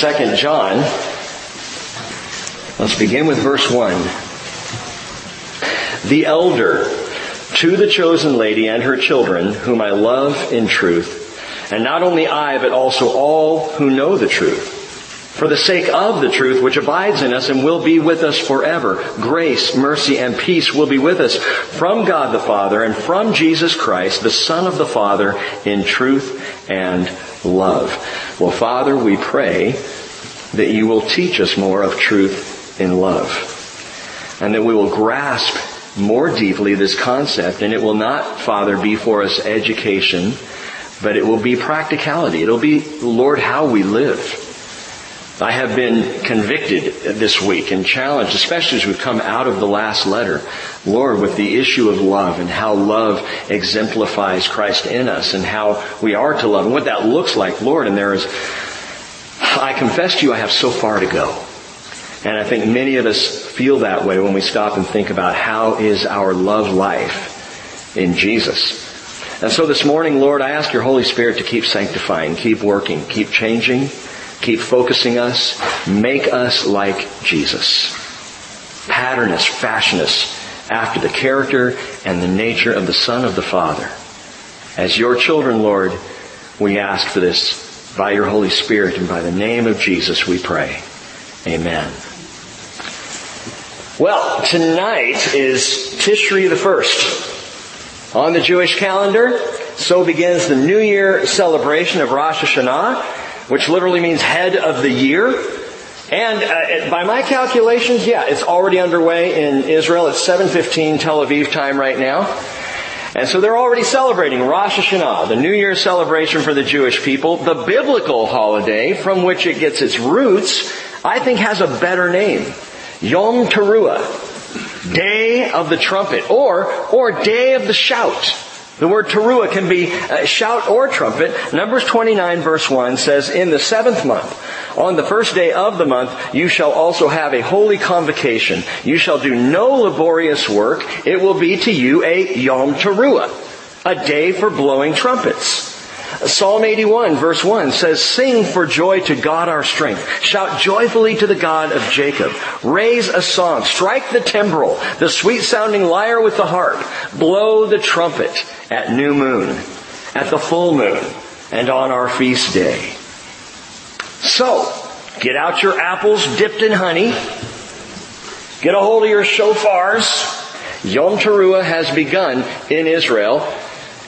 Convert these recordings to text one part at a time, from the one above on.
2 John. Let's begin with verse 1. The elder to the chosen lady and her children, whom I love in truth, and not only I, but also all who know the truth for the sake of the truth which abides in us and will be with us forever. Grace, mercy, and peace will be with us from God the Father and from Jesus Christ, the Son of the Father, in truth and love. Well, Father, we pray that you will teach us more of truth in love. And that we will grasp more deeply this concept and it will not, Father, be for us education, but it will be practicality. It'll be, Lord, how we live. I have been convicted this week and challenged, especially as we've come out of the last letter, Lord, with the issue of love and how love exemplifies Christ in us and how we are to love and what that looks like, Lord. And there is, I confess to you, I have so far to go. And I think many of us feel that way when we stop and think about how is our love life in Jesus. And so this morning, Lord, I ask your Holy Spirit to keep sanctifying, keep working, keep changing, Keep focusing us. Make us like Jesus. Pattern us, fashion us after the character and the nature of the Son of the Father. As your children, Lord, we ask for this by your Holy Spirit and by the name of Jesus we pray. Amen. Well, tonight is Tishri the first. On the Jewish calendar, so begins the New Year celebration of Rosh Hashanah which literally means head of the year. And uh, by my calculations, yeah, it's already underway in Israel. It's 7:15 Tel Aviv time right now. And so they're already celebrating Rosh Hashanah, the New Year celebration for the Jewish people. The biblical holiday from which it gets its roots, I think has a better name. Yom Teruah. Day of the trumpet. Or, or day of the shout. The word teruah can be uh, shout or trumpet. Numbers 29 verse 1 says, In the seventh month, on the first day of the month, you shall also have a holy convocation. You shall do no laborious work. It will be to you a Yom Teruah, a day for blowing trumpets. Psalm 81 verse 1 says, Sing for joy to God our strength. Shout joyfully to the God of Jacob. Raise a song. Strike the timbrel, the sweet sounding lyre with the harp. Blow the trumpet at new moon, at the full moon, and on our feast day. So, get out your apples dipped in honey. Get a hold of your shofars. Yom Teruah has begun in Israel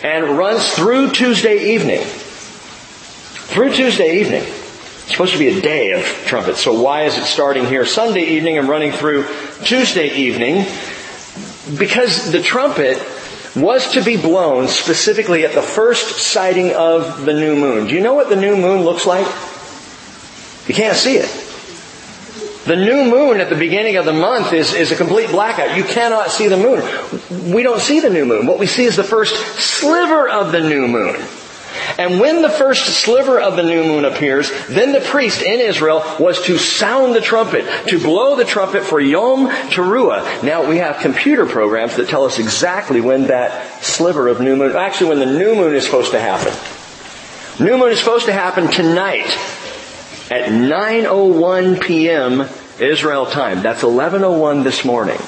and runs through Tuesday evening. Through Tuesday evening. It's supposed to be a day of trumpets. So why is it starting here Sunday evening and running through Tuesday evening? Because the trumpet was to be blown specifically at the first sighting of the new moon. Do you know what the new moon looks like? You can't see it. The new moon at the beginning of the month is, is a complete blackout. You cannot see the moon. We don't see the new moon. What we see is the first sliver of the new moon. And when the first sliver of the new moon appears, then the priest in Israel was to sound the trumpet, to blow the trumpet for Yom Teruah. Now we have computer programs that tell us exactly when that sliver of new moon, actually when the new moon is supposed to happen. New moon is supposed to happen tonight at 9.01 p.m. Israel time. That's 11.01 this morning.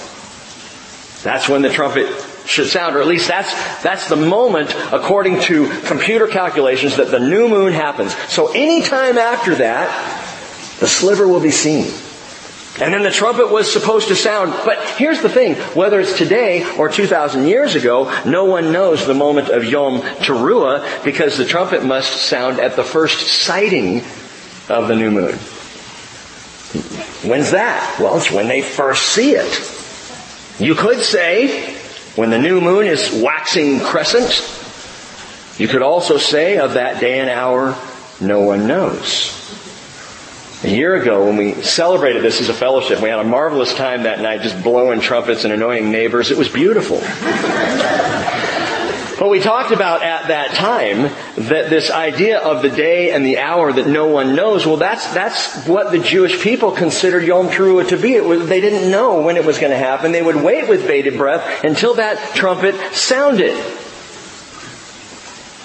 That's when the trumpet should sound, or at least that's, that's the moment, according to computer calculations, that the new moon happens. So any time after that, the sliver will be seen. And then the trumpet was supposed to sound. But here's the thing, whether it's today or 2,000 years ago, no one knows the moment of Yom Teruah because the trumpet must sound at the first sighting of the new moon. When's that? Well, it's when they first see it. You could say, when the new moon is waxing crescent, you could also say of that day and hour, no one knows. A year ago when we celebrated this as a fellowship, we had a marvelous time that night just blowing trumpets and annoying neighbors. It was beautiful. But we talked about at that time that this idea of the day and the hour that no one knows, well that's, that's what the Jewish people considered Yom Teruah to be. Was, they didn't know when it was going to happen. They would wait with bated breath until that trumpet sounded.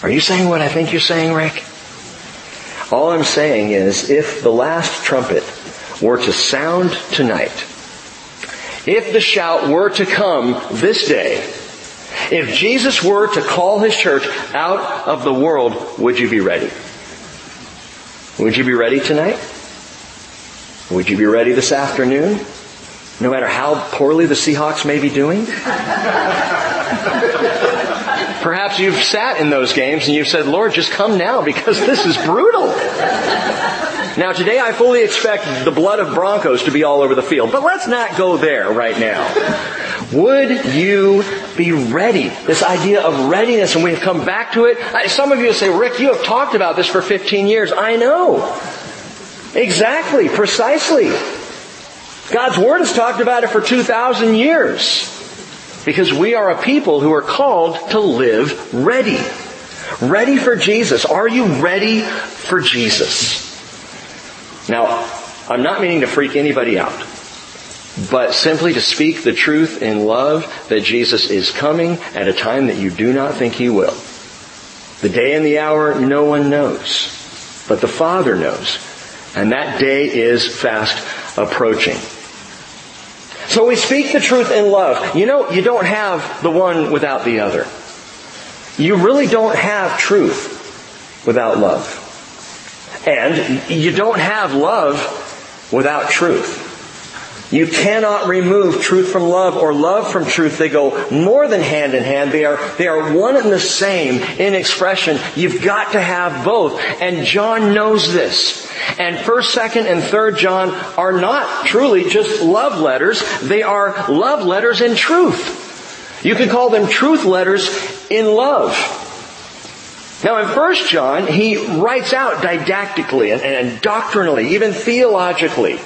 Are you saying what I think you're saying, Rick? All I'm saying is, if the last trumpet were to sound tonight, if the shout were to come this day, if Jesus were to call his church out of the world, would you be ready? Would you be ready tonight? Would you be ready this afternoon? No matter how poorly the Seahawks may be doing? Perhaps you've sat in those games and you've said, Lord, just come now because this is brutal. Now today I fully expect the blood of Broncos to be all over the field, but let's not go there right now. Would you be ready? This idea of readiness, and we have come back to it. Some of you say, Rick, you have talked about this for 15 years. I know. Exactly, precisely. God's Word has talked about it for 2,000 years. Because we are a people who are called to live ready. Ready for Jesus. Are you ready for Jesus? Now, I'm not meaning to freak anybody out, but simply to speak the truth in love that Jesus is coming at a time that you do not think He will. The day and the hour no one knows, but the Father knows. And that day is fast approaching. So we speak the truth in love. You know, you don't have the one without the other. You really don't have truth without love. And you don't have love without truth. You cannot remove truth from love or love from truth. They go more than hand in hand. They are, they are one and the same in expression. You've got to have both. And John knows this. And 1st, 2nd, and 3rd John are not truly just love letters. They are love letters in truth. You could call them truth letters in love. Now in 1 John, he writes out didactically and, and, doctrinally, even theologically,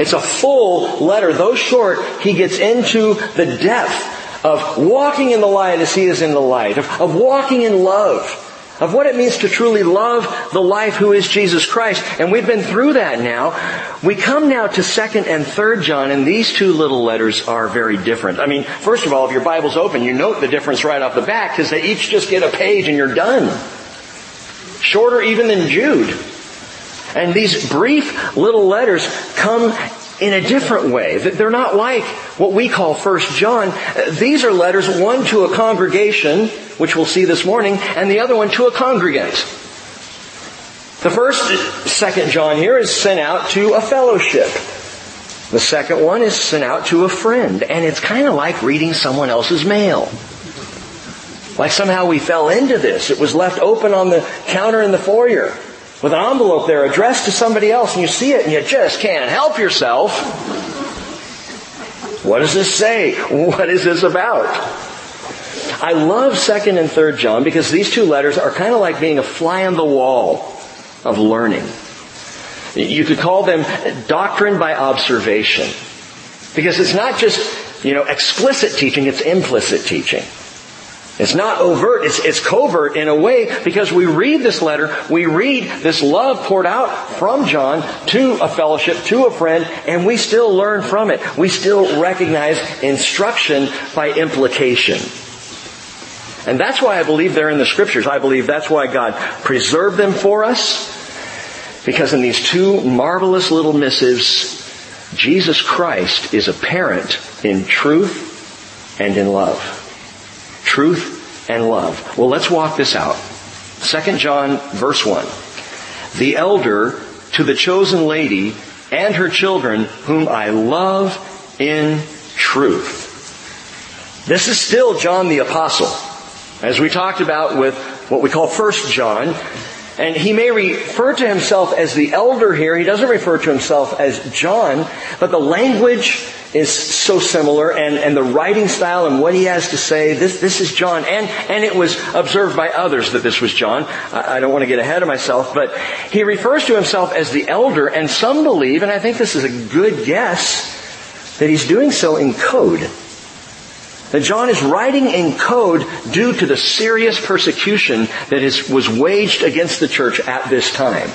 it's a full letter. Though short, he gets into the depth of walking in the light as he is in the light, of, of walking in love, of what it means to truly love the life who is Jesus Christ. And we've been through that now. We come now to 2nd and 3rd John, and these two little letters are very different. I mean, first of all, if your Bible's open, you note the difference right off the bat, because they each just get a page and you're done. Shorter even than Jude. And these brief little letters come in a different way. They're not like what we call First John. These are letters, one to a congregation, which we'll see this morning, and the other one to a congregant. The first, second John here is sent out to a fellowship. The second one is sent out to a friend. And it's kind of like reading someone else's mail. Like somehow we fell into this. It was left open on the counter in the foyer with an envelope there addressed to somebody else and you see it and you just can't help yourself. What does this say? What is this about? I love 2nd and 3rd John because these two letters are kind of like being a fly on the wall of learning. You could call them doctrine by observation. Because it's not just, you know, explicit teaching, it's implicit teaching. It's not overt, it's, it's covert in a way because we read this letter, we read this love poured out from John to a fellowship, to a friend, and we still learn from it. We still recognize instruction by implication. And that's why I believe they're in the scriptures. I believe that's why God preserved them for us. Because in these two marvelous little missives, Jesus Christ is apparent in truth and in love truth and love. Well, let's walk this out. 2 John verse 1. The elder to the chosen lady and her children whom I love in truth. This is still John the apostle. As we talked about with what we call first John, and he may refer to himself as the elder here. He doesn't refer to himself as John, but the language is so similar and, and the writing style and what he has to say, this, this is John. And, and it was observed by others that this was John. I, I don't want to get ahead of myself, but he refers to himself as the elder and some believe, and I think this is a good guess, that he's doing so in code. That John is writing in code due to the serious persecution that is, was waged against the church at this time.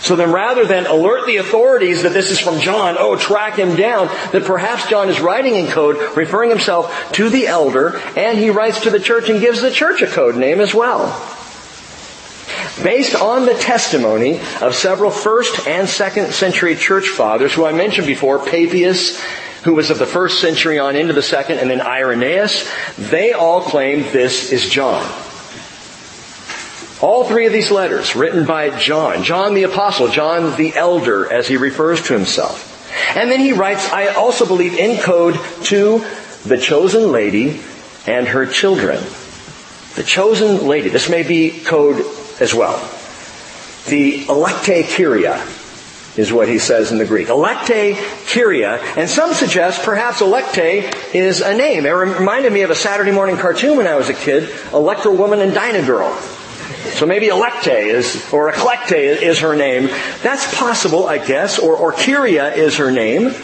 So then rather than alert the authorities that this is from John, oh, track him down, that perhaps John is writing in code, referring himself to the elder, and he writes to the church and gives the church a code name as well. based on the testimony of several first and second century church fathers who I mentioned before, Papias, who was of the first century on into the second, and then Irenaeus, they all claim this is John. All three of these letters written by John, John the apostle, John the elder as he refers to himself. And then he writes, I also believe in code to the chosen lady and her children. The chosen lady. This may be code as well. The electe kyria is what he says in the Greek. Electe kyria, and some suggest perhaps electe is a name. It reminded me of a Saturday morning cartoon when I was a kid, Electra Woman and Dyna Girl. So maybe Electe is, or Eclecte is her name. That's possible, I guess, or, or Kyria is her name.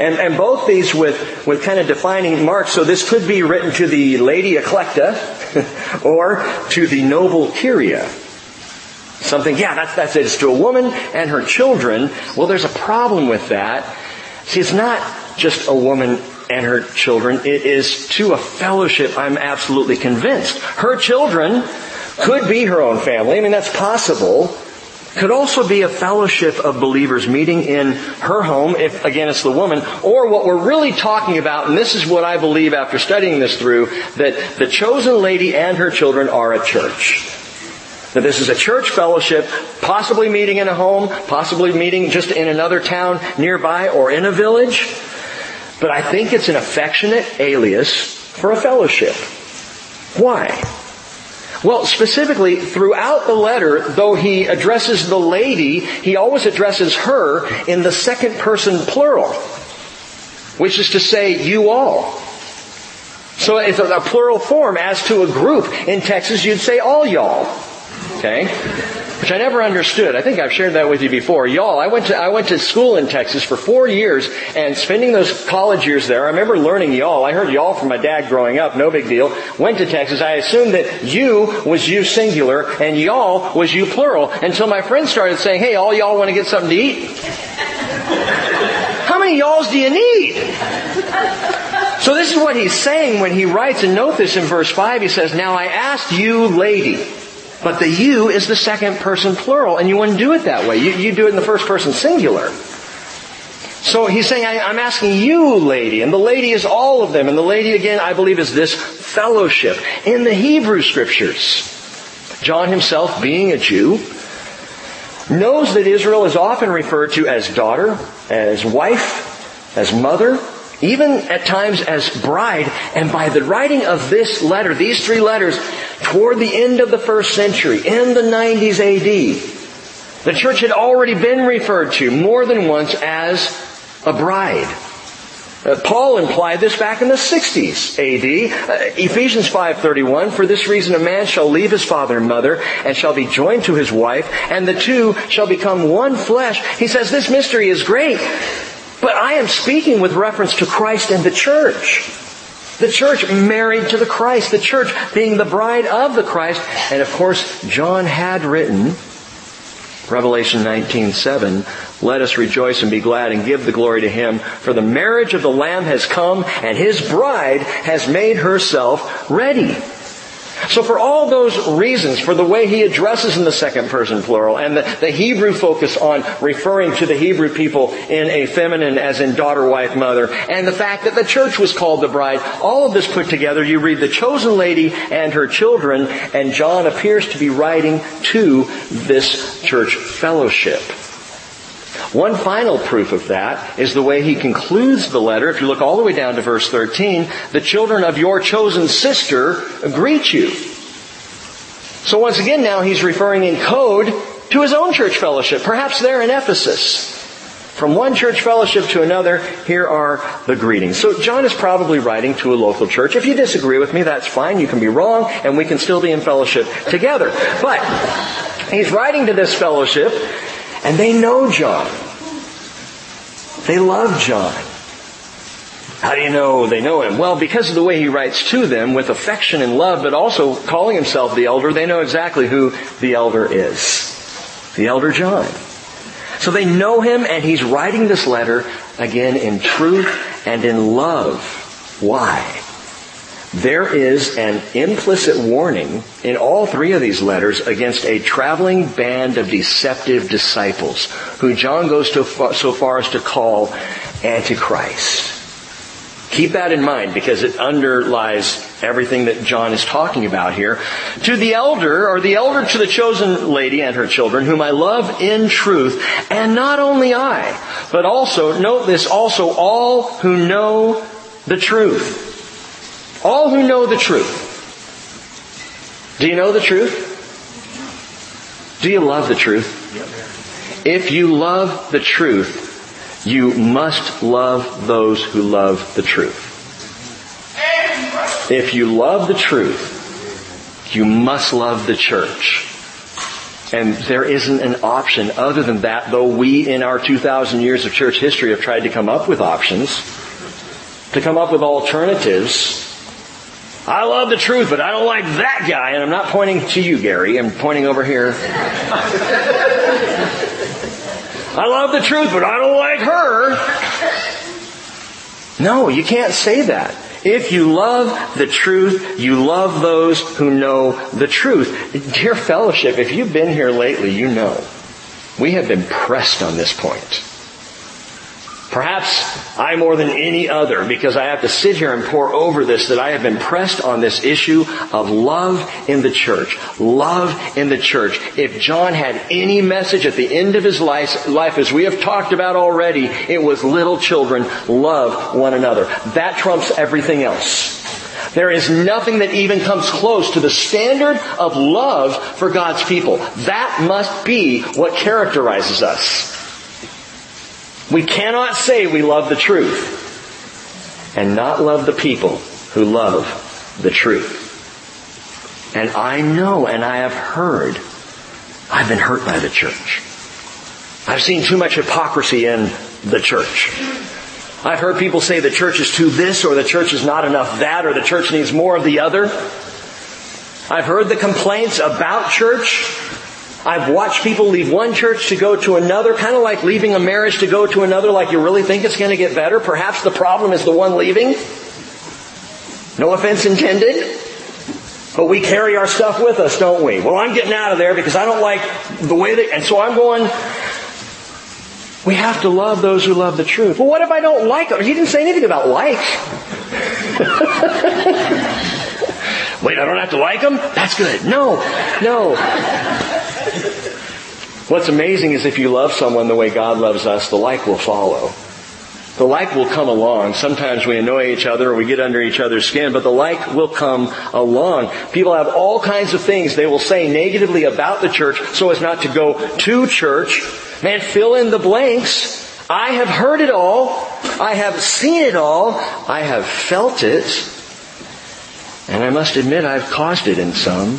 And, and both these with, with kind of defining marks. So this could be written to the Lady Eclecta or to the noble Kyria. Something, yeah, that's, that's it. It's to a woman and her children. Well, there's a problem with that. See, it's not just a woman and her children. It is to a fellowship, I'm absolutely convinced. Her children could be her own family. I mean, that's possible. Could also be a fellowship of believers meeting in her home, if again it's the woman, or what we're really talking about, and this is what I believe after studying this through, that the chosen lady and her children are a church. That this is a church fellowship, possibly meeting in a home, possibly meeting just in another town nearby or in a village. But I think it's an affectionate alias for a fellowship. Why? Well, specifically, throughout the letter, though he addresses the lady, he always addresses her in the second person plural, which is to say, you all. So it's a plural form as to a group. In Texas, you'd say all y'all. Okay? which I never understood. I think I've shared that with you before. Y'all, I went to, I went to school in Texas for four years and spending those college years there, I remember learning y'all. I heard y'all from my dad growing up, no big deal. Went to Texas. I assumed that you was you singular and y'all was you plural until my friends started saying, hey, all y'all want to get something to eat? How many y'alls do you need? So this is what he's saying when he writes, and note this in verse 5, he says, Now I asked you, lady, but the you is the second person plural, and you wouldn't do it that way. You, you do it in the first person singular. So he's saying, I, am asking you, lady, and the lady is all of them, and the lady again, I believe, is this fellowship. In the Hebrew scriptures, John himself, being a Jew, knows that Israel is often referred to as daughter, as wife, as mother, even at times as bride, and by the writing of this letter, these three letters, toward the end of the first century, in the 90s AD, the church had already been referred to more than once as a bride. Uh, Paul implied this back in the 60s AD. Uh, Ephesians 5:31 For this reason a man shall leave his father and mother and shall be joined to his wife and the two shall become one flesh. He says this mystery is great. But I am speaking with reference to Christ and the church. The church married to the Christ, the church being the bride of the Christ. And of course, John had written, Revelation 19:7, let us rejoice and be glad and give the glory to him for the marriage of the lamb has come and his bride has made herself ready. So for all those reasons, for the way he addresses in the second person plural, and the, the, Hebrew focus on referring to the Hebrew people in a feminine as in daughter, wife, mother, and the fact that the church was called the bride, all of this put together, you read the chosen lady and her children, and John appears to be writing to this church fellowship. One final proof of that is the way he concludes the letter. If you look all the way down to verse 13, the children of your chosen sister greet you. So once again now he's referring in code to his own church fellowship, perhaps there in Ephesus. From one church fellowship to another, here are the greetings. So John is probably writing to a local church. If you disagree with me, that's fine. You can be wrong and we can still be in fellowship together. But he's writing to this fellowship and they know John. They love John. How do you know they know him? Well, because of the way he writes to them with affection and love, but also calling himself the elder, they know exactly who the elder is. The elder John. So they know him and he's writing this letter again in truth and in love. Why? There is an implicit warning in all three of these letters against a traveling band of deceptive disciples who John goes to so far as to call Antichrist. Keep that in mind because it underlies everything that John is talking about here. To the elder, or the elder to the chosen lady and her children, whom I love in truth, and not only I, but also, note this, also all who know the truth. All who know the truth. Do you know the truth? Do you love the truth? If you love the truth, you must love those who love the truth. If you love the truth, you must love the church. And there isn't an option other than that, though we in our 2,000 years of church history have tried to come up with options, to come up with alternatives I love the truth, but I don't like that guy. And I'm not pointing to you, Gary. I'm pointing over here. I love the truth, but I don't like her. No, you can't say that. If you love the truth, you love those who know the truth. Dear fellowship, if you've been here lately, you know. We have been pressed on this point. Perhaps I more than any other, because I have to sit here and pore over this, that I have been pressed on this issue of love in the church. Love in the church. If John had any message at the end of his life, life, as we have talked about already, it was little children, love one another. That trumps everything else. There is nothing that even comes close to the standard of love for God's people. That must be what characterizes us. We cannot say we love the truth and not love the people who love the truth. And I know and I have heard, I've been hurt by the church. I've seen too much hypocrisy in the church. I've heard people say the church is too this or the church is not enough that or the church needs more of the other. I've heard the complaints about church I've watched people leave one church to go to another, kind of like leaving a marriage to go to another, like you really think it's going to get better. Perhaps the problem is the one leaving. No offense intended. But we carry our stuff with us, don't we? Well, I'm getting out of there because I don't like the way that, and so I'm going, we have to love those who love the truth. Well, what if I don't like them? He didn't say anything about like. Wait, I don't have to like them? That's good. No, no. What's amazing is if you love someone the way God loves us, the like will follow. The like will come along. Sometimes we annoy each other or we get under each other's skin, but the like will come along. People have all kinds of things they will say negatively about the church so as not to go to church. Man, fill in the blanks. I have heard it all. I have seen it all. I have felt it. And I must admit I've caused it in some.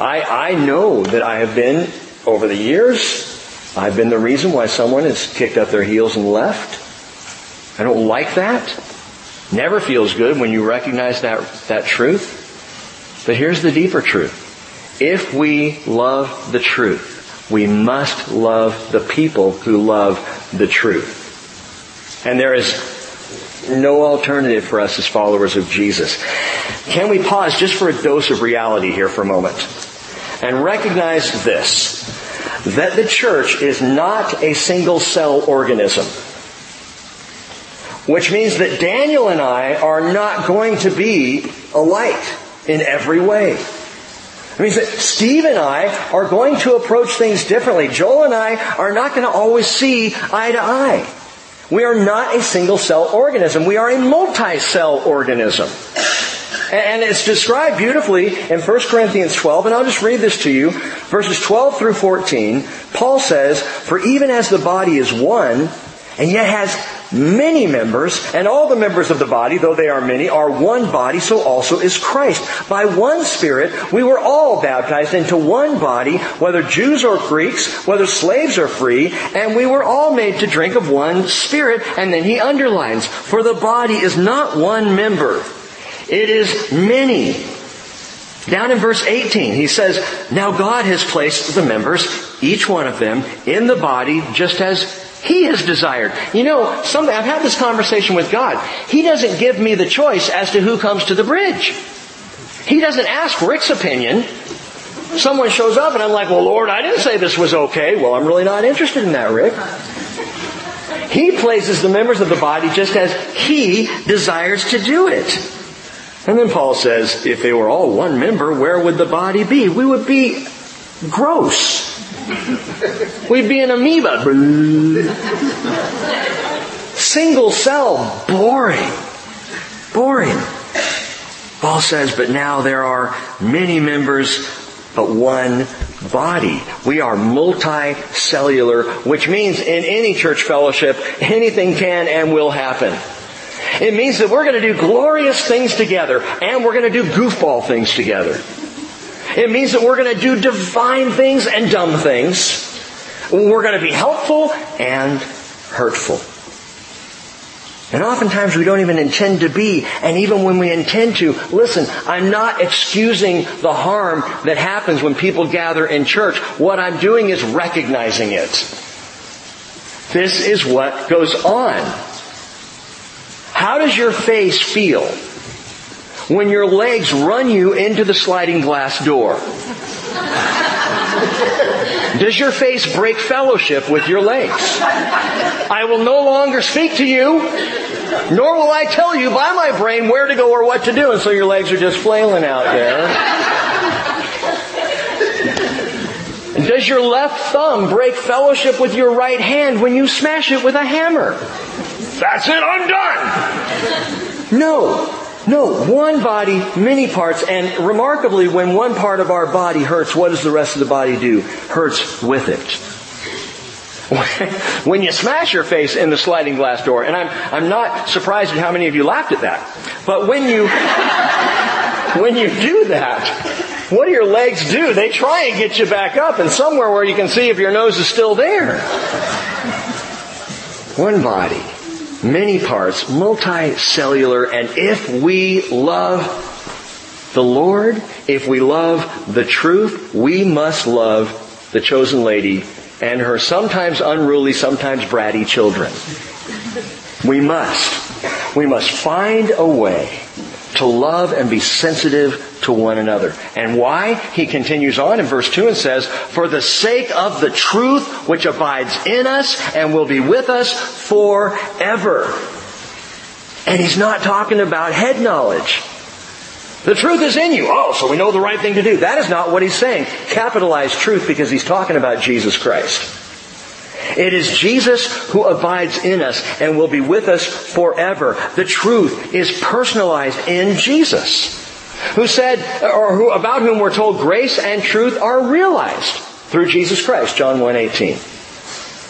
I, I know that I have been, over the years, I've been the reason why someone has kicked up their heels and left. I don't like that. Never feels good when you recognize that, that truth. But here's the deeper truth. If we love the truth, we must love the people who love the truth. And there is no alternative for us as followers of Jesus. Can we pause just for a dose of reality here for a moment? and recognize this, that the church is not a single cell organism. Which means that Daniel and I are not going to be alike in every way. It means that Steve and I are going to approach things differently. Joel and I are not going to always see eye to eye. We are not a single cell organism. We are a multi-cell organism. And it's described beautifully in 1 Corinthians 12, and I'll just read this to you. Verses 12 through 14, Paul says, For even as the body is one, and yet has many members, and all the members of the body, though they are many, are one body, so also is Christ. By one Spirit, we were all baptized into one body, whether Jews or Greeks, whether slaves or free, and we were all made to drink of one Spirit. And then he underlines, for the body is not one member it is many. Down in verse 18, he says, Now God has placed the members, each one of them, in the body just as He has desired. You know, something, I've had this conversation with God. He doesn't give me the choice as to who comes to the bridge. He doesn't ask Rick's opinion. Someone shows up and I'm like, well Lord, I didn't say this was okay. Well, I'm really not interested in that, Rick. He places the members of the body just as He desires to do it. And then Paul says, if they were all one member, where would the body be? We would be gross. We'd be an amoeba. Single cell. Boring. Boring. Paul says, but now there are many members, but one body. We are multicellular, which means in any church fellowship, anything can and will happen. It means that we're going to do glorious things together and we're going to do goofball things together. It means that we're going to do divine things and dumb things. We're going to be helpful and hurtful. And oftentimes we don't even intend to be, and even when we intend to, listen, I'm not excusing the harm that happens when people gather in church. What I'm doing is recognizing it. This is what goes on. How does your face feel when your legs run you into the sliding glass door? Does your face break fellowship with your legs? I will no longer speak to you, nor will I tell you by my brain where to go or what to do, and so your legs are just flailing out there. Does your left thumb break fellowship with your right hand when you smash it with a hammer? That's it, I'm done! No. No, one body, many parts, and remarkably, when one part of our body hurts, what does the rest of the body do? Hurts with it. When you smash your face in the sliding glass door, and I'm, I'm not surprised at how many of you laughed at that, but when you, when you do that, what do your legs do? They try and get you back up and somewhere where you can see if your nose is still there. One body, many parts, multicellular, and if we love the Lord, if we love the truth, we must love the chosen lady and her sometimes unruly, sometimes bratty children. We must. We must find a way to love and be sensitive to one another. And why? He continues on in verse 2 and says, For the sake of the truth which abides in us and will be with us forever. And he's not talking about head knowledge. The truth is in you. Oh, so we know the right thing to do. That is not what he's saying. Capitalize truth because he's talking about Jesus Christ. It is Jesus who abides in us and will be with us forever. The truth is personalized in Jesus, who said, or who, about whom we're told grace and truth are realized through Jesus Christ, John 1.18.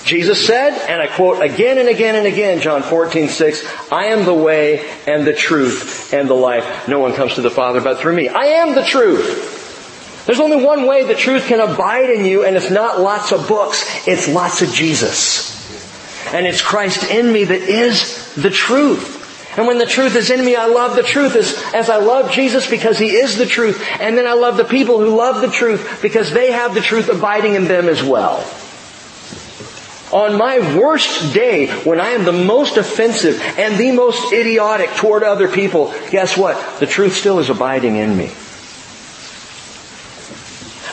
Jesus said, and I quote again and again and again, John 14, 6, I am the way and the truth and the life. No one comes to the Father but through me. I am the truth. There's only one way the truth can abide in you, and it's not lots of books, it's lots of Jesus. And it's Christ in me that is the truth. And when the truth is in me, I love the truth as, as I love Jesus because He is the truth. And then I love the people who love the truth because they have the truth abiding in them as well. On my worst day, when I am the most offensive and the most idiotic toward other people, guess what? The truth still is abiding in me.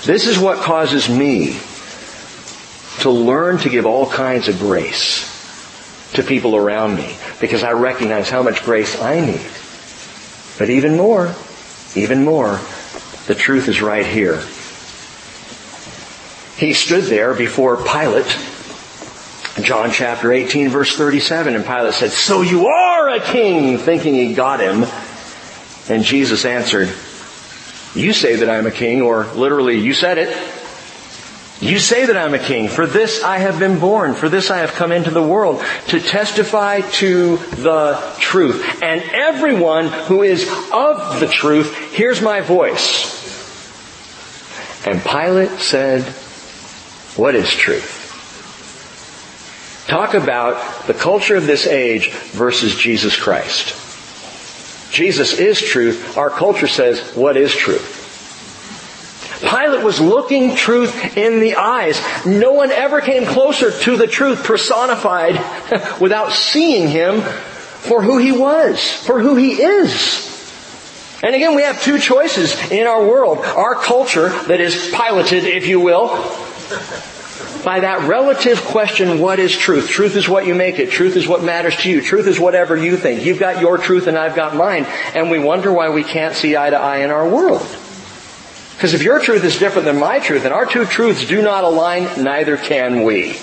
This is what causes me to learn to give all kinds of grace to people around me because I recognize how much grace I need. But even more, even more, the truth is right here. He stood there before Pilate John chapter 18 verse 37 and Pilate said, so you are a king, thinking he got him. And Jesus answered, you say that I'm a king, or literally, you said it. You say that I'm a king. For this I have been born. For this I have come into the world to testify to the truth. And everyone who is of the truth hears my voice. And Pilate said, what is truth? Talk about the culture of this age versus Jesus Christ. Jesus is truth. Our culture says, what is truth? Pilate was looking truth in the eyes. No one ever came closer to the truth personified without seeing him for who he was, for who he is. And again, we have two choices in our world. Our culture that is piloted, if you will, by that relative question, what is truth? Truth is what you make it. Truth is what matters to you. Truth is whatever you think. You've got your truth and I've got mine. And we wonder why we can't see eye to eye in our world. Because if your truth is different than my truth and our two truths do not align, neither can we.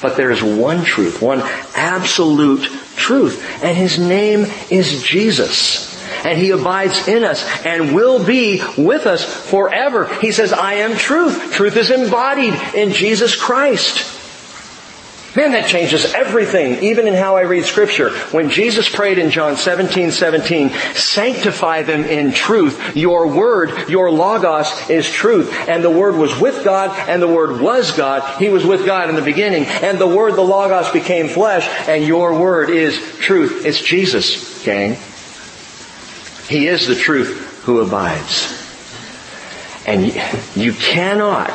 But there is one truth, one absolute truth, and His name is Jesus and He abides in us and will be with us forever. He says, I am truth. Truth is embodied in Jesus Christ. Man, that changes everything, even in how I read scripture. When Jesus prayed in John 17, 17, sanctify them in truth. Your word, your logos is truth. And the word was with God and the word was God. He was with God in the beginning. And the word, the logos became flesh and your word is truth. It's Jesus, gang. He is the truth who abides. And you cannot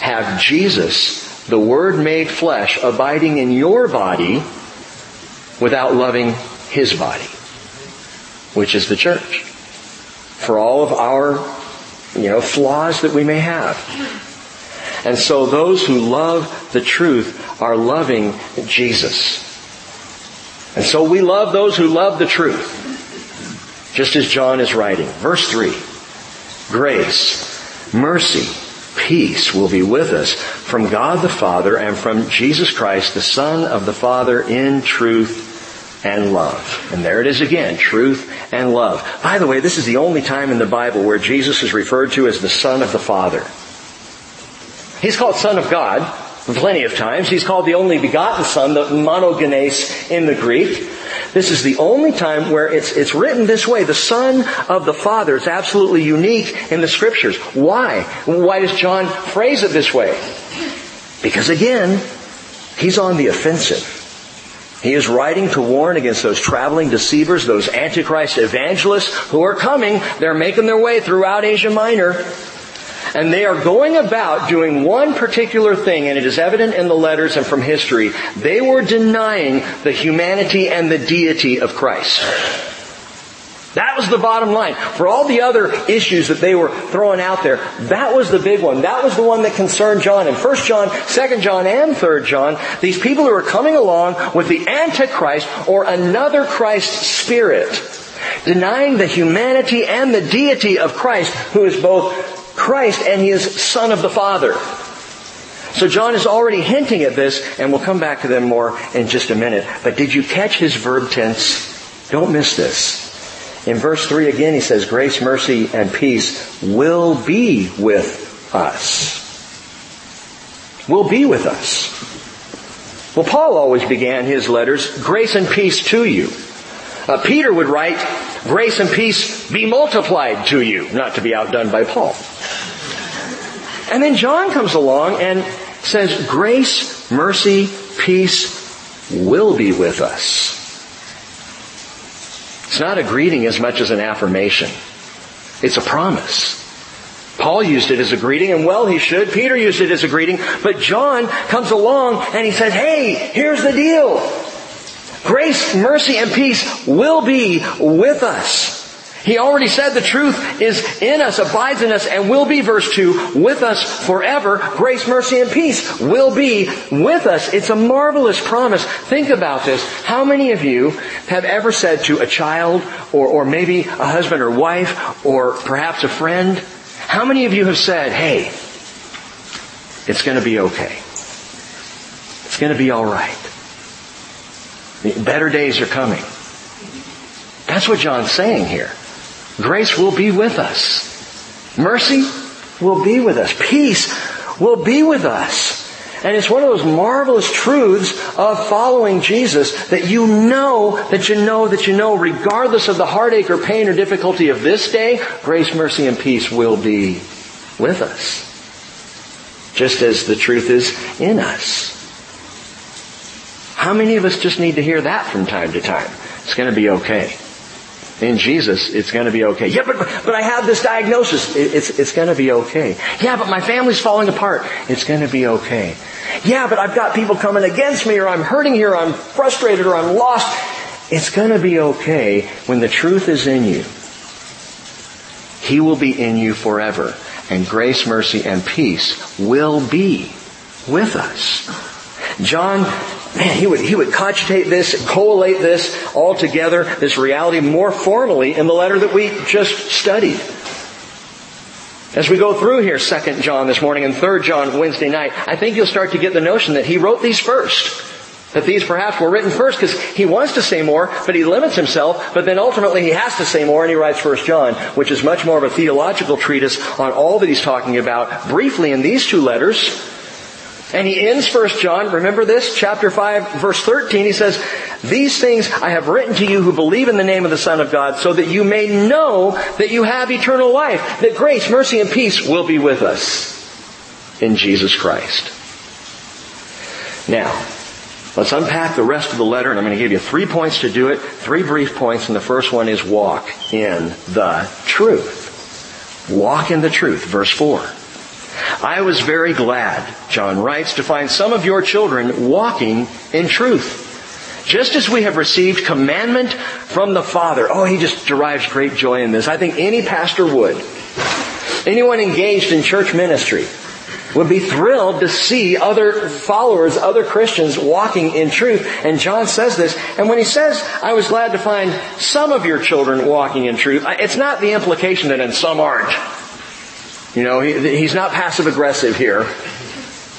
have Jesus, the Word made flesh, abiding in your body without loving His body, which is the church. For all of our, you know, flaws that we may have. And so those who love the truth are loving Jesus. And so we love those who love the truth just as John is writing. Verse 3. Grace, mercy, peace will be with us from God the Father and from Jesus Christ, the Son of the Father in truth and love. And there it is again, truth and love. By the way, this is the only time in the Bible where Jesus is referred to as the Son of the Father. He's called Son of God plenty of times. He's called the only begotten Son, the monogenes in the Greek. This is the only time where it's, it's written this way. The Son of the Father is absolutely unique in the Scriptures. Why? Why does John phrase it this way? Because again, he's on the offensive. He is writing to warn against those traveling deceivers, those antichrist evangelists who are coming. They're making their way throughout Asia Minor. And they are going about doing one particular thing, and it is evident in the letters and from history. They were denying the humanity and the deity of Christ. That was the bottom line. For all the other issues that they were throwing out there, that was the big one. That was the one that concerned John. In 1 John, 2 John, and 3 John, these people who are coming along with the Antichrist or another Christ spirit, denying the humanity and the deity of Christ, who is both Christ and he is Son of the Father. So John is already hinting at this, and we'll come back to them more in just a minute. But did you catch his verb tense? Don't miss this. In verse 3 again, he says, Grace, mercy, and peace will be with us. Will be with us. Well, Paul always began his letters, grace and peace to you. Uh, Peter would write, grace and peace be multiplied to you, not to be outdone by Paul. And then John comes along and says, grace, mercy, peace will be with us. It's not a greeting as much as an affirmation. It's a promise. Paul used it as a greeting, and well he should. Peter used it as a greeting, but John comes along and he says, hey, here's the deal. Grace, mercy, and peace will be with us. He already said the truth is in us, abides in us, and will be, verse 2, with us forever. Grace, mercy, and peace will be with us. It's a marvelous promise. Think about this. How many of you have ever said to a child, or, or maybe a husband or wife, or perhaps a friend, how many of you have said, hey, it's gonna be okay. It's gonna be alright. Better days are coming. That's what John's saying here. Grace will be with us. Mercy will be with us. Peace will be with us. And it's one of those marvelous truths of following Jesus that you know, that you know, that you know, regardless of the heartache or pain or difficulty of this day, grace, mercy, and peace will be with us. Just as the truth is in us. How many of us just need to hear that from time to time? It's going to be okay. in Jesus, it's going to be okay. Yeah, but, but I have this diagnosis. It, it's, it's going to be okay. Yeah, but my family's falling apart. It's going to be okay. Yeah, but I've got people coming against me or I'm hurting here, or I'm frustrated or I'm lost. It's going to be okay when the truth is in you. He will be in you forever. And grace, mercy, and peace will be with us. John man, he would, he would cogitate this, collate this all together, this reality more formally in the letter that we just studied. As we go through here, 2nd John this morning and 3rd John Wednesday night, I think you'll start to get the notion that he wrote these first. That these perhaps were written first because he wants to say more, but he limits himself, but then ultimately he has to say more and he writes 1st John, which is much more of a theological treatise on all that he's talking about briefly in these two letters, and he ends 1 John, remember this, chapter 5, verse 13, he says, These things I have written to you who believe in the name of the Son of God, so that you may know that you have eternal life, that grace, mercy, and peace will be with us in Jesus Christ. Now, let's unpack the rest of the letter, and I'm going to give you three points to do it, three brief points, and the first one is walk in the truth. Walk in the truth, verse 4. I was very glad, John writes, to find some of your children walking in truth. Just as we have received commandment from the Father. Oh, he just derives great joy in this. I think any pastor would. Anyone engaged in church ministry would be thrilled to see other followers, other Christians walking in truth. And John says this. And when he says, I was glad to find some of your children walking in truth, it's not the implication that in some aren't. You know, he, he's not passive aggressive here.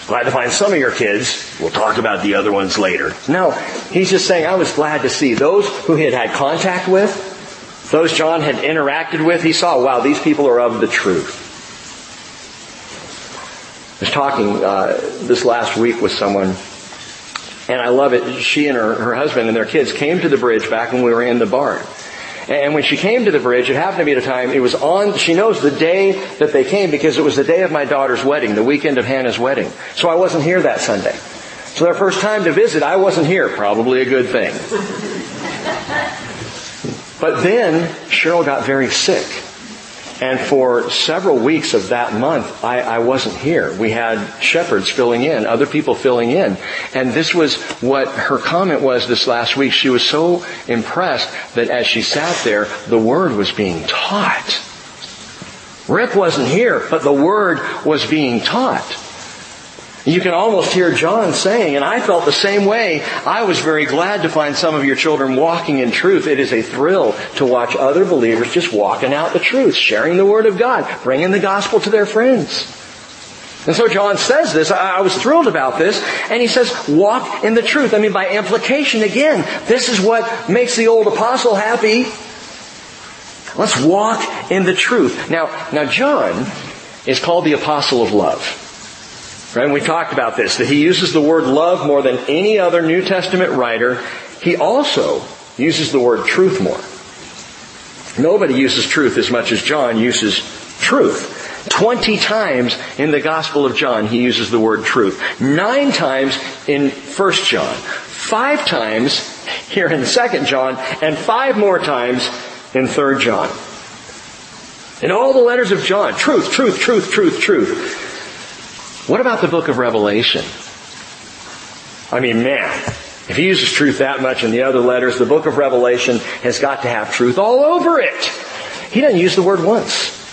Glad to find some of your kids. We'll talk about the other ones later. No, he's just saying, I was glad to see those who he had had contact with, those John had interacted with, he saw, wow, these people are of the truth. I was talking uh, this last week with someone, and I love it. She and her, her husband and their kids came to the bridge back when we were in the barn. And when she came to the bridge, it happened to be at a time, it was on, she knows the day that they came because it was the day of my daughter's wedding, the weekend of Hannah's wedding. So I wasn't here that Sunday. So their first time to visit, I wasn't here. Probably a good thing. But then Cheryl got very sick. And for several weeks of that month, I, I, wasn't here. We had shepherds filling in, other people filling in. And this was what her comment was this last week. She was so impressed that as she sat there, the Word was being taught. Rick wasn't here, but the Word was being taught. You can almost hear John saying, and I felt the same way, I was very glad to find some of your children walking in truth. It is a thrill to watch other believers just walking out the truth, sharing the Word of God, bringing the gospel to their friends. And so John says this, I was thrilled about this, and he says, walk in the truth. I mean, by implication, again, this is what makes the old apostle happy. Let's walk in the truth. Now, now John is called the apostle of love. Right? And we talked about this, that he uses the word love more than any other New Testament writer. He also uses the word truth more. Nobody uses truth as much as John uses truth. Twenty times in the Gospel of John he uses the word truth. Nine times in First John. Five times here in Second John, and five more times in Third John. In all the letters of John, truth, truth, truth, truth, truth. What about the book of Revelation? I mean, man, if he uses truth that much in the other letters, the book of Revelation has got to have truth all over it. He doesn't use the word once.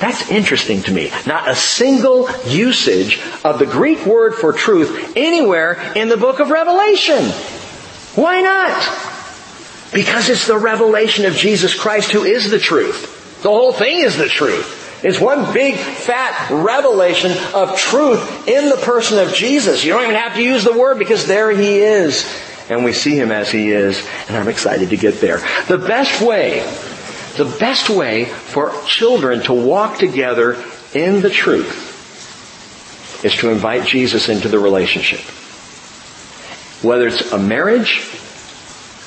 That's interesting to me. Not a single usage of the Greek word for truth anywhere in the book of Revelation. Why not? Because it's the revelation of Jesus Christ who is the truth. The whole thing is the truth. It's one big fat revelation of truth in the person of Jesus. You don't even have to use the word because there he is. And we see him as he is. And I'm excited to get there. The best way, the best way for children to walk together in the truth is to invite Jesus into the relationship. Whether it's a marriage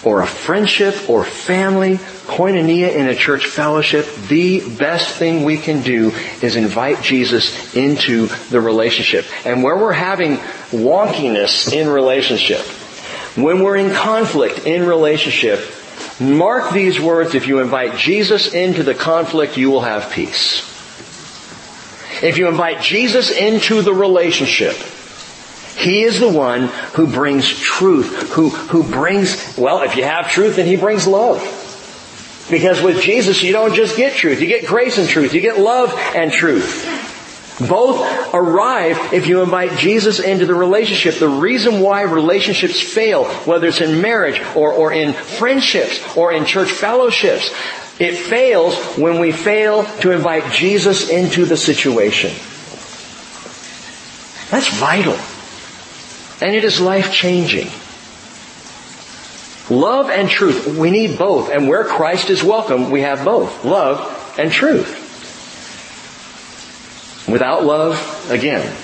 or a friendship or family, koinonia in a church fellowship, the best thing we can do is invite Jesus into the relationship. And where we're having wonkiness in relationship, when we're in conflict in relationship, Mark these words, if you invite Jesus into the conflict, you will have peace. If you invite Jesus into the relationship, he is the one who brings truth, who, who brings, well, if you have truth, then He brings love. Because with Jesus, you don't just get truth, you get grace and truth, you get love and truth. Both arrive if you invite Jesus into the relationship. The reason why relationships fail, whether it's in marriage or, or in friendships or in church fellowships, it fails when we fail to invite Jesus into the situation. That's vital. And it is life changing. Love and truth, we need both. And where Christ is welcome, we have both. Love and truth. Without love, again,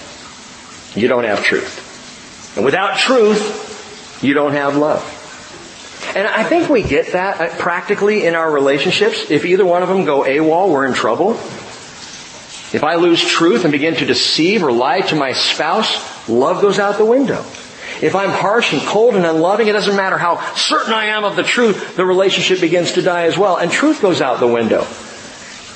you don't have truth. And without truth, you don't have love. And I think we get that uh, practically in our relationships. If either one of them go AWOL, we're in trouble. If I lose truth and begin to deceive or lie to my spouse, love goes out the window. If I'm harsh and cold and unloving, it doesn't matter how certain I am of the truth, the relationship begins to die as well. And truth goes out the window.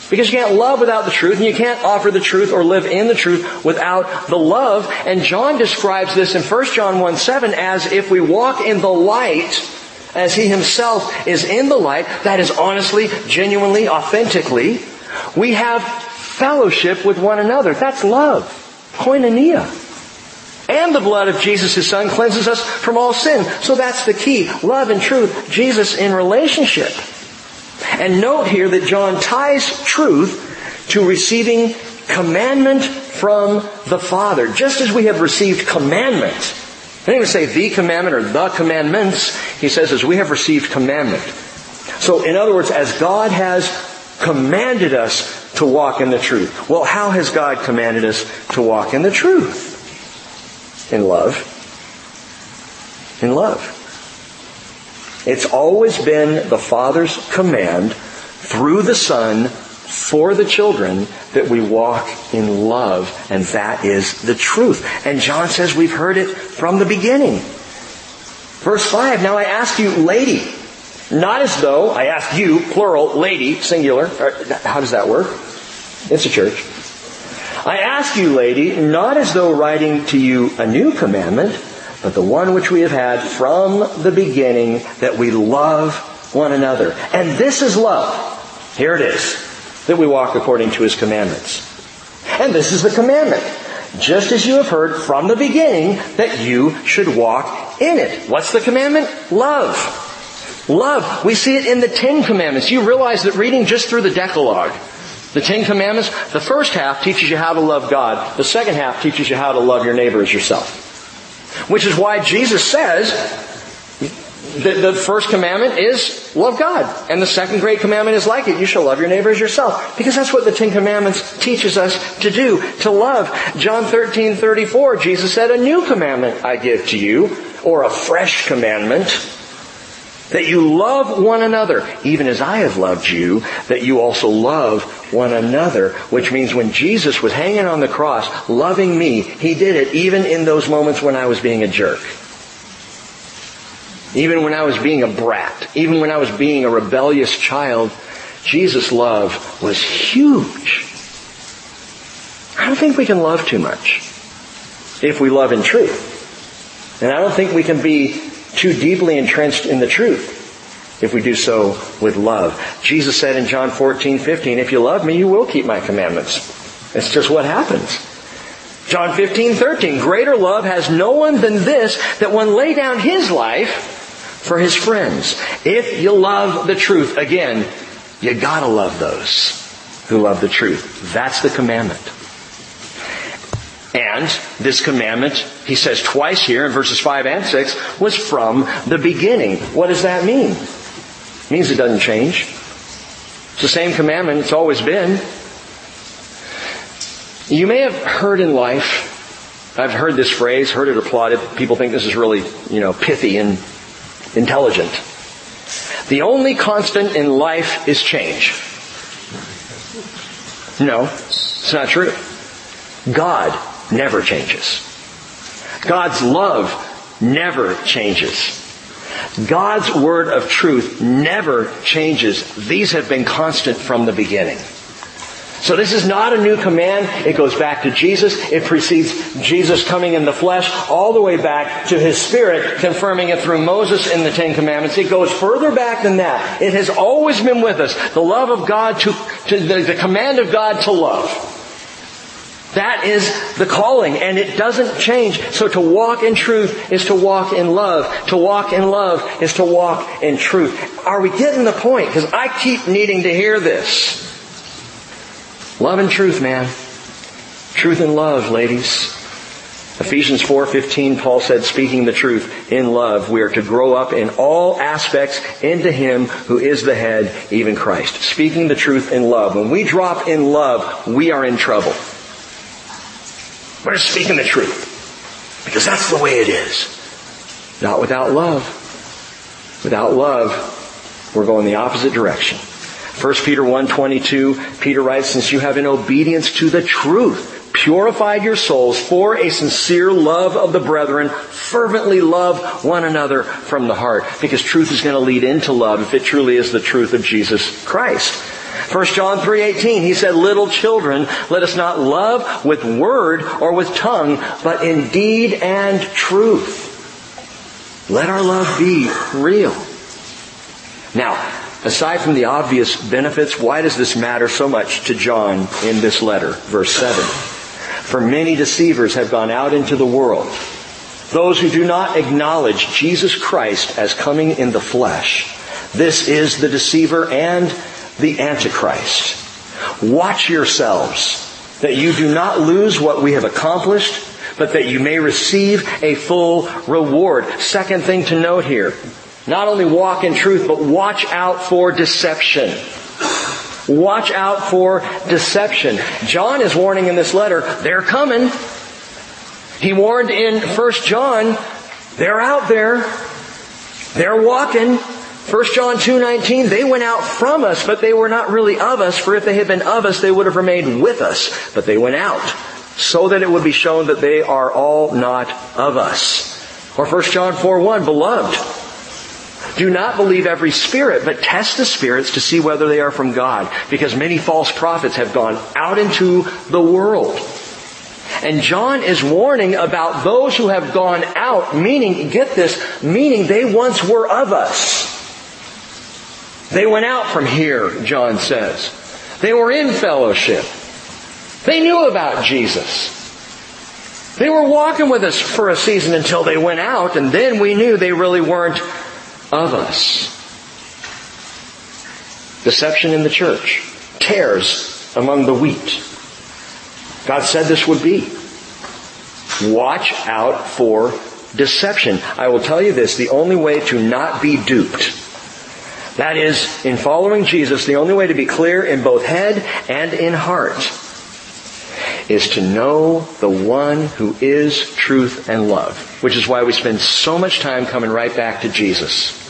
Because you can't love without the truth, and you can't offer the truth or live in the truth without the love. And John describes this in 1 John 1 7 as if we walk in the light, as he himself is in the light, that is honestly, genuinely, authentically, we have fellowship with one another. That's love. Koinonia. And the blood of Jesus, his son, cleanses us from all sin. So that's the key. Love and truth. Jesus in relationship. And note here that John ties truth to receiving commandment from the Father. Just as we have received commandment. I didn't even say the commandment or the commandments. He says as we have received commandment. So in other words, as God has commanded us to walk in the truth. Well, how has God commanded us to walk in the truth? In love. In love. It's always been the Father's command through the Son for the children that we walk in love, and that is the truth. And John says we've heard it from the beginning. Verse 5, now I ask you, lady, not as though, I ask you, plural, lady, singular. How does that work? It's a church. I ask you, lady, not as though writing to you a new commandment, but the one which we have had from the beginning, that we love one another. And this is love. Here it is. That we walk according to his commandments. And this is the commandment. Just as you have heard from the beginning that you should walk in it. What's the commandment? Love. Love. We see it in the Ten Commandments. You realize that reading just through the Decalogue, the Ten Commandments, the first half teaches you how to love God. The second half teaches you how to love your neighbor as yourself. Which is why Jesus says the, the first commandment is love God. And the second great commandment is like it. You shall love your neighbor as yourself. Because that's what the Ten Commandments teaches us to do, to love. John 13, 34, Jesus said, a new commandment I give to you, or a fresh commandment that you love one another, even as I have loved you, that you also love one another, which means when Jesus was hanging on the cross, loving me, He did it even in those moments when I was being a jerk. Even when I was being a brat, even when I was being a rebellious child, Jesus' love was huge. I don't think we can love too much if we love in truth. And I don't think we can be too deeply entrenched in the truth if we do so with love. Jesus said in John 14, 15, if you love me, you will keep my commandments. It's just what happens. John 15, 13, greater love has no one than this, that one lay down his life for his friends. If you love the truth, again, you gotta love those who love the truth. That's the commandment. And this commandment, he says twice here in verses 5 and 6, was from the beginning. What does that mean? It means it doesn't change. It's the same commandment it's always been. You may have heard in life, I've heard this phrase, heard it applauded. People think this is really, you know, pithy and intelligent. The only constant in life is change. No, it's not true. God never changes. God's love never changes. God's word of truth never changes. These have been constant from the beginning. So this is not a new command. It goes back to Jesus. It precedes Jesus coming in the flesh all the way back to His Spirit confirming it through Moses in the Ten Commandments. It goes further back than that. It has always been with us. The love of God to, to the, the command of God to love. That is the calling and it doesn't change. So to walk in truth is to walk in love. To walk in love is to walk in truth. Are we getting the point? Because I keep needing to hear this. Love and truth, man. Truth and love, ladies. Ephesians 4:15 Paul said speaking the truth in love we are to grow up in all aspects into him who is the head even Christ. Speaking the truth in love. When we drop in love, we are in trouble. We're just speaking the truth. Because that's the way it is. Not without love. Without love, we're going the opposite direction. 1 Peter 1.22, Peter writes, Since you have in obedience to the truth purified your souls for a sincere love of the brethren, fervently love one another from the heart. Because truth is going to lead into love if it truly is the truth of Jesus Christ. 1 John 3:18 he said little children let us not love with word or with tongue but in deed and truth. Let our love be real. Now, aside from the obvious benefits, why does this matter so much to John in this letter? Verse 7. For many deceivers have gone out into the world. Those who do not acknowledge Jesus Christ as coming in the flesh. This is the deceiver and the Antichrist. Watch yourselves that you do not lose what we have accomplished, but that you may receive a full reward. Second thing to note here. Not only walk in truth, but watch out for deception. Watch out for deception. John is warning in this letter, they're coming. He warned in 1 John, they're out there. They're walking. 1 John 2:19 they went out from us but they were not really of us for if they had been of us they would have remained with us but they went out so that it would be shown that they are all not of us. Or 1 John 4:1 beloved do not believe every spirit, but test the spirits to see whether they are from God, because many false prophets have gone out into the world. And John is warning about those who have gone out, meaning, get this, meaning they once were of us. They went out from here, John says. They were in fellowship. They knew about Jesus. They were walking with us for a season until they went out, and then we knew they really weren't of us. Deception in the church. Tares among the wheat. God said this would be. Watch out for deception. I will tell you this, the only way to not be duped that is, in following Jesus, the only way to be clear in both head and in heart is to know the one who is truth and love, which is why we spend so much time coming right back to Jesus.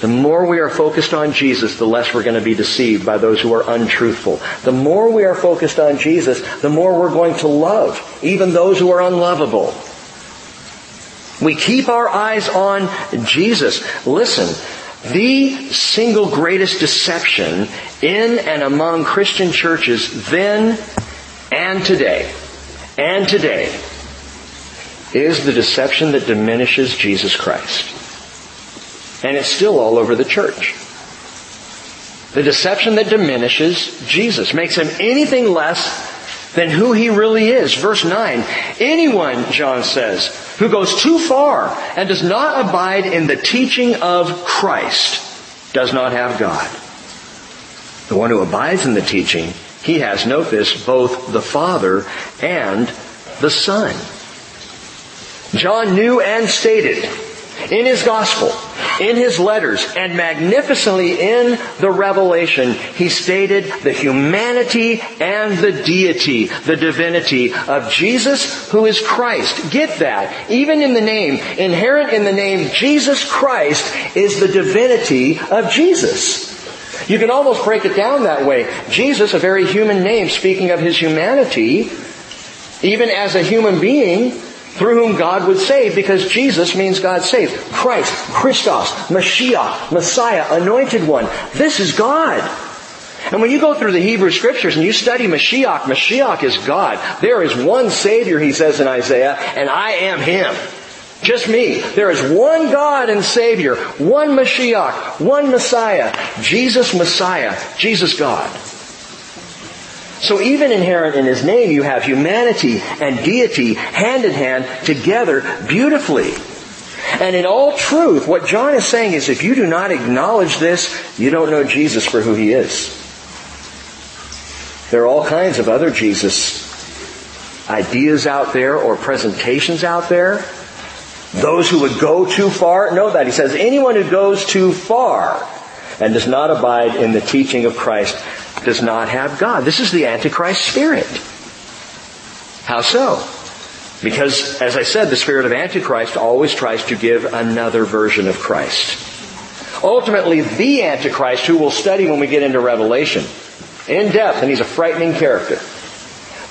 The more we are focused on Jesus, the less we're going to be deceived by those who are untruthful. The more we are focused on Jesus, the more we're going to love even those who are unlovable. We keep our eyes on Jesus. Listen, the single greatest deception in and among Christian churches then and today, and today, is the deception that diminishes Jesus Christ. And it's still all over the church. The deception that diminishes Jesus, makes him anything less than who he really is. Verse 9, anyone, John says, who goes too far and does not abide in the teaching of Christ does not have God. The one who abides in the teaching, he has, note this, both the Father and the Son. John knew and stated in his gospel, in his letters, and magnificently in the revelation, he stated the humanity and the deity, the divinity of Jesus who is Christ. Get that. Even in the name, inherent in the name Jesus Christ is the divinity of Jesus. You can almost break it down that way. Jesus, a very human name, speaking of his humanity, even as a human being, through whom God would save because Jesus means God saved. Christ, Christos, Mashiach, Messiah, anointed one. This is God. And when you go through the Hebrew scriptures and you study Mashiach, Mashiach is God. There is one Savior, he says in Isaiah, and I am Him. Just me. There is one God and Savior, one Mashiach, one Messiah, Jesus Messiah, Jesus God. So even inherent in His name, you have humanity and deity hand in hand together beautifully. And in all truth, what John is saying is if you do not acknowledge this, you don't know Jesus for who He is. There are all kinds of other Jesus ideas out there or presentations out there. Those who would go too far, know that. He says, anyone who goes too far and does not abide in the teaching of Christ does not have God. This is the Antichrist spirit. How so? Because, as I said, the spirit of Antichrist always tries to give another version of Christ. Ultimately, the Antichrist, who we'll study when we get into Revelation, in depth, and he's a frightening character.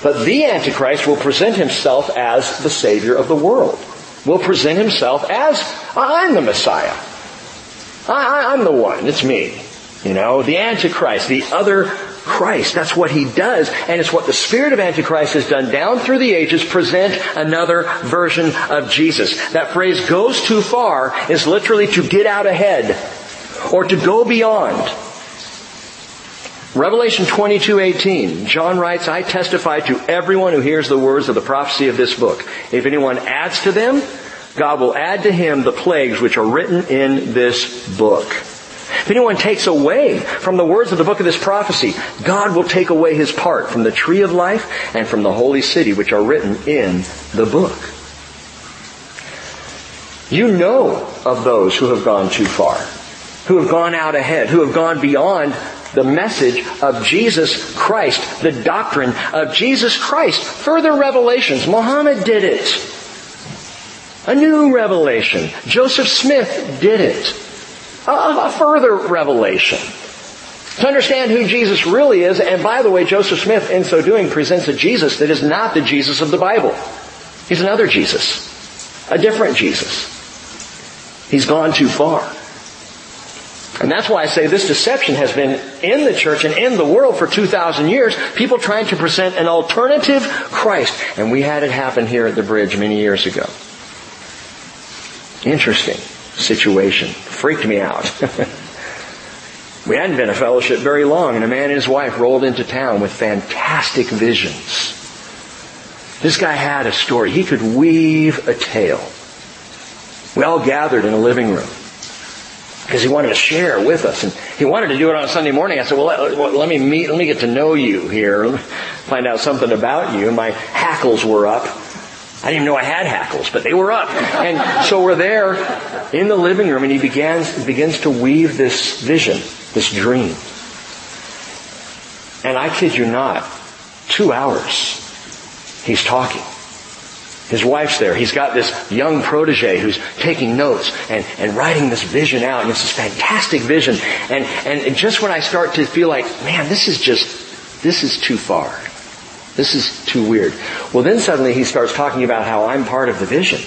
But the Antichrist will present himself as the Savior of the world. Will present himself as, I'm the Messiah. I, am the one. It's me. You know, the Antichrist, the other Christ. That's what he does. And it's what the spirit of Antichrist has done down through the ages, present another version of Jesus. That phrase goes too far is literally to get out ahead or to go beyond. Revelation 22:18, John writes, I testify to everyone who hears the words of the prophecy of this book. If anyone adds to them, God will add to him the plagues which are written in this book. If anyone takes away from the words of the book of this prophecy, God will take away his part from the tree of life and from the holy city which are written in the book. You know of those who have gone too far, who have gone out ahead, who have gone beyond the message of Jesus Christ, the doctrine of Jesus Christ. Further revelations. Muhammad did it. A new revelation. Joseph Smith did it. A, a further revelation. To understand who Jesus really is, and by the way, Joseph Smith, in so doing, presents a Jesus that is not the Jesus of the Bible. He's another Jesus. A different Jesus. He's gone too far. And that's why I say this deception has been in the church and in the world for 2,000 years. People trying to present an alternative Christ. And we had it happen here at the bridge many years ago. Interesting situation. Freaked me out. we hadn't been a fellowship very long and a man and his wife rolled into town with fantastic visions. This guy had a story. He could weave a tale. We all gathered in a living room because he wanted to share with us, and he wanted to do it on a Sunday morning. I said, "Well, let, let me meet, let me get to know you here, find out something about you." My hackles were up. I didn't even know I had hackles, but they were up. And so we're there in the living room, and he begins begins to weave this vision, this dream. And I kid you not, two hours he's talking. His wife's there. He's got this young protege who's taking notes and, and writing this vision out. And it's this fantastic vision. And, and just when I start to feel like, man, this is just, this is too far. This is too weird. Well, then suddenly he starts talking about how I'm part of the vision.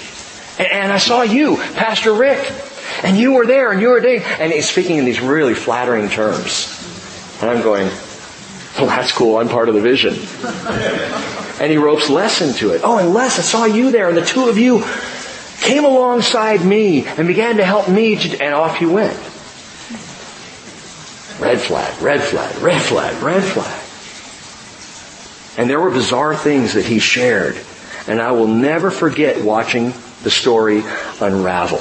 And, I saw you, Pastor Rick. And you were there and you were there. And he's speaking in these really flattering terms. And I'm going, well, that's cool. I'm part of the vision. And he ropes Les into it. Oh, and Les, I saw you there, and the two of you came alongside me and began to help me, and off he went. Red flag, red flag, red flag, red flag. And there were bizarre things that he shared. And I will never forget watching the story unravel.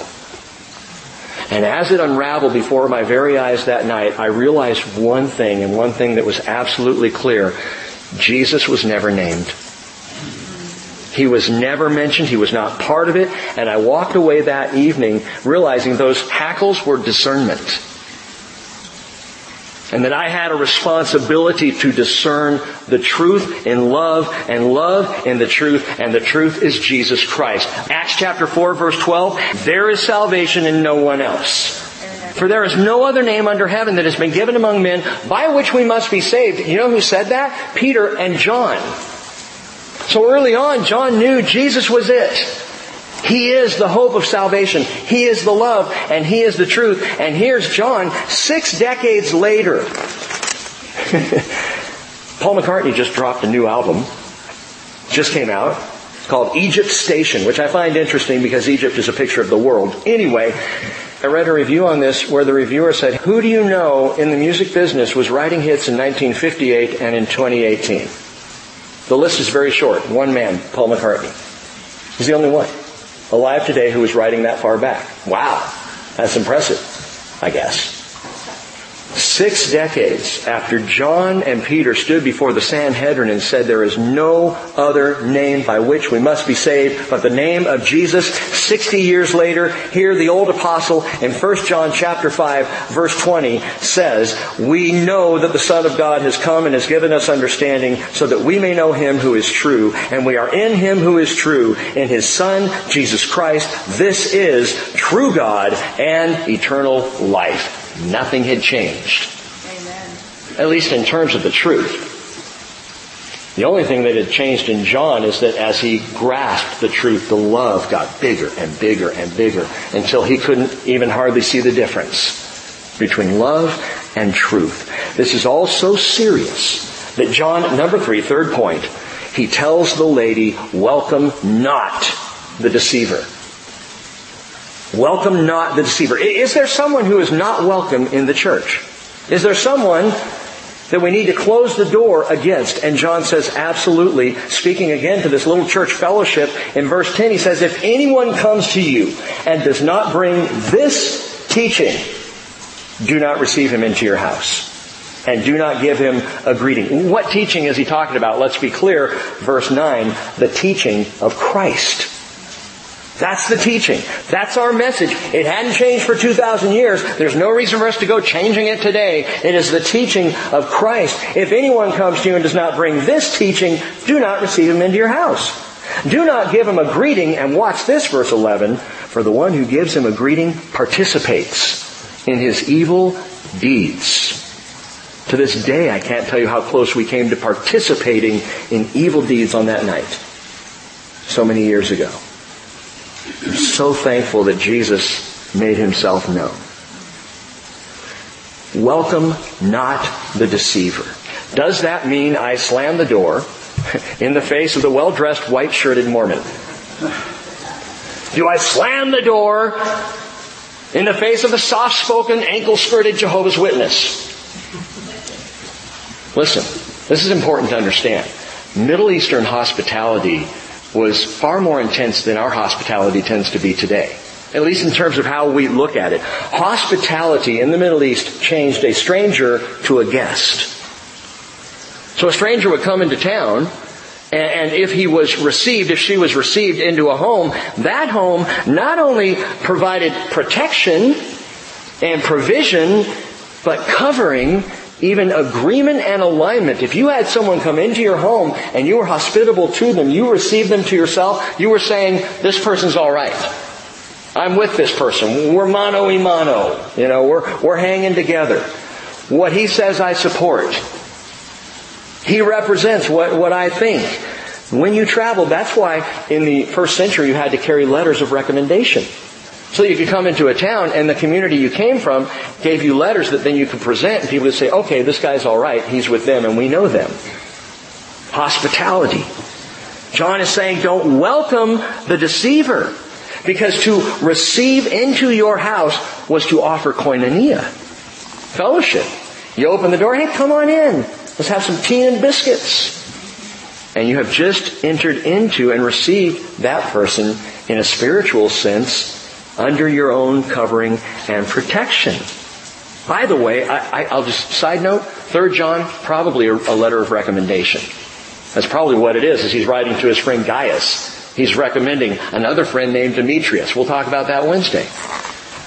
And as it unraveled before my very eyes that night, I realized one thing, and one thing that was absolutely clear. Jesus was never named. He was never mentioned. He was not part of it. And I walked away that evening realizing those hackles were discernment. And that I had a responsibility to discern the truth in love and love in the truth and the truth is Jesus Christ. Acts chapter 4 verse 12, there is salvation in no one else. For there is no other name under heaven that has been given among men by which we must be saved. You know who said that? Peter and John. So early on, John knew Jesus was it. He is the hope of salvation. He is the love and He is the truth. And here's John six decades later. Paul McCartney just dropped a new album. Just came out. It's called Egypt Station, which I find interesting because Egypt is a picture of the world. Anyway, I read a review on this where the reviewer said, who do you know in the music business was writing hits in 1958 and in 2018? The list is very short. One man, Paul McCartney. He's the only one alive today who was writing that far back. Wow. That's impressive, I guess. Six decades after John and Peter stood before the Sanhedrin and said there is no other name by which we must be saved but the name of Jesus. 60 years later, here the old apostle in 1 John chapter 5 verse 20 says, we know that the Son of God has come and has given us understanding so that we may know Him who is true and we are in Him who is true in His Son, Jesus Christ. This is true God and eternal life. Nothing had changed. Amen. At least in terms of the truth. The only thing that had changed in John is that as he grasped the truth, the love got bigger and bigger and bigger until he couldn't even hardly see the difference between love and truth. This is all so serious that John, number three, third point, he tells the lady, welcome not the deceiver. Welcome not the deceiver. Is there someone who is not welcome in the church? Is there someone that we need to close the door against? And John says, absolutely. Speaking again to this little church fellowship, in verse 10 he says, if anyone comes to you and does not bring this teaching, do not receive him into your house. And do not give him a greeting. What teaching is he talking about? Let's be clear. Verse 9, the teaching of Christ. That's the teaching. That's our message. It hadn't changed for 2,000 years. There's no reason for us to go changing it today. It is the teaching of Christ. If anyone comes to you and does not bring this teaching, do not receive him into your house. Do not give him a greeting, and watch this verse 11, for the one who gives him a greeting participates in his evil deeds. To this day, I can't tell you how close we came to participating in evil deeds on that night. So many years ago. So thankful that Jesus made himself known. Welcome not the deceiver. Does that mean I slam the door in the face of the well-dressed white-shirted Mormon? Do I slam the door in the face of the soft-spoken, ankle-skirted Jehovah's Witness? Listen, this is important to understand. Middle Eastern hospitality was far more intense than our hospitality tends to be today. At least in terms of how we look at it. Hospitality in the Middle East changed a stranger to a guest. So a stranger would come into town and if he was received, if she was received into a home, that home not only provided protection and provision, but covering even agreement and alignment. If you had someone come into your home and you were hospitable to them, you received them to yourself, you were saying, this person's alright. I'm with this person. We're mano y mano. You know, we're, we're hanging together. What he says I support. He represents what, what I think. When you travel, that's why in the first century you had to carry letters of recommendation. So you could come into a town and the community you came from gave you letters that then you could present and people would say, okay, this guy's alright, he's with them and we know them. Hospitality. John is saying don't welcome the deceiver. Because to receive into your house was to offer koinonia. Fellowship. You open the door, hey, come on in. Let's have some tea and biscuits. And you have just entered into and received that person in a spiritual sense under your own covering and protection. By the way, I, will just side note, Third John, probably a, a letter of recommendation. That's probably what it is, is he's writing to his friend Gaius. He's recommending another friend named Demetrius. We'll talk about that Wednesday.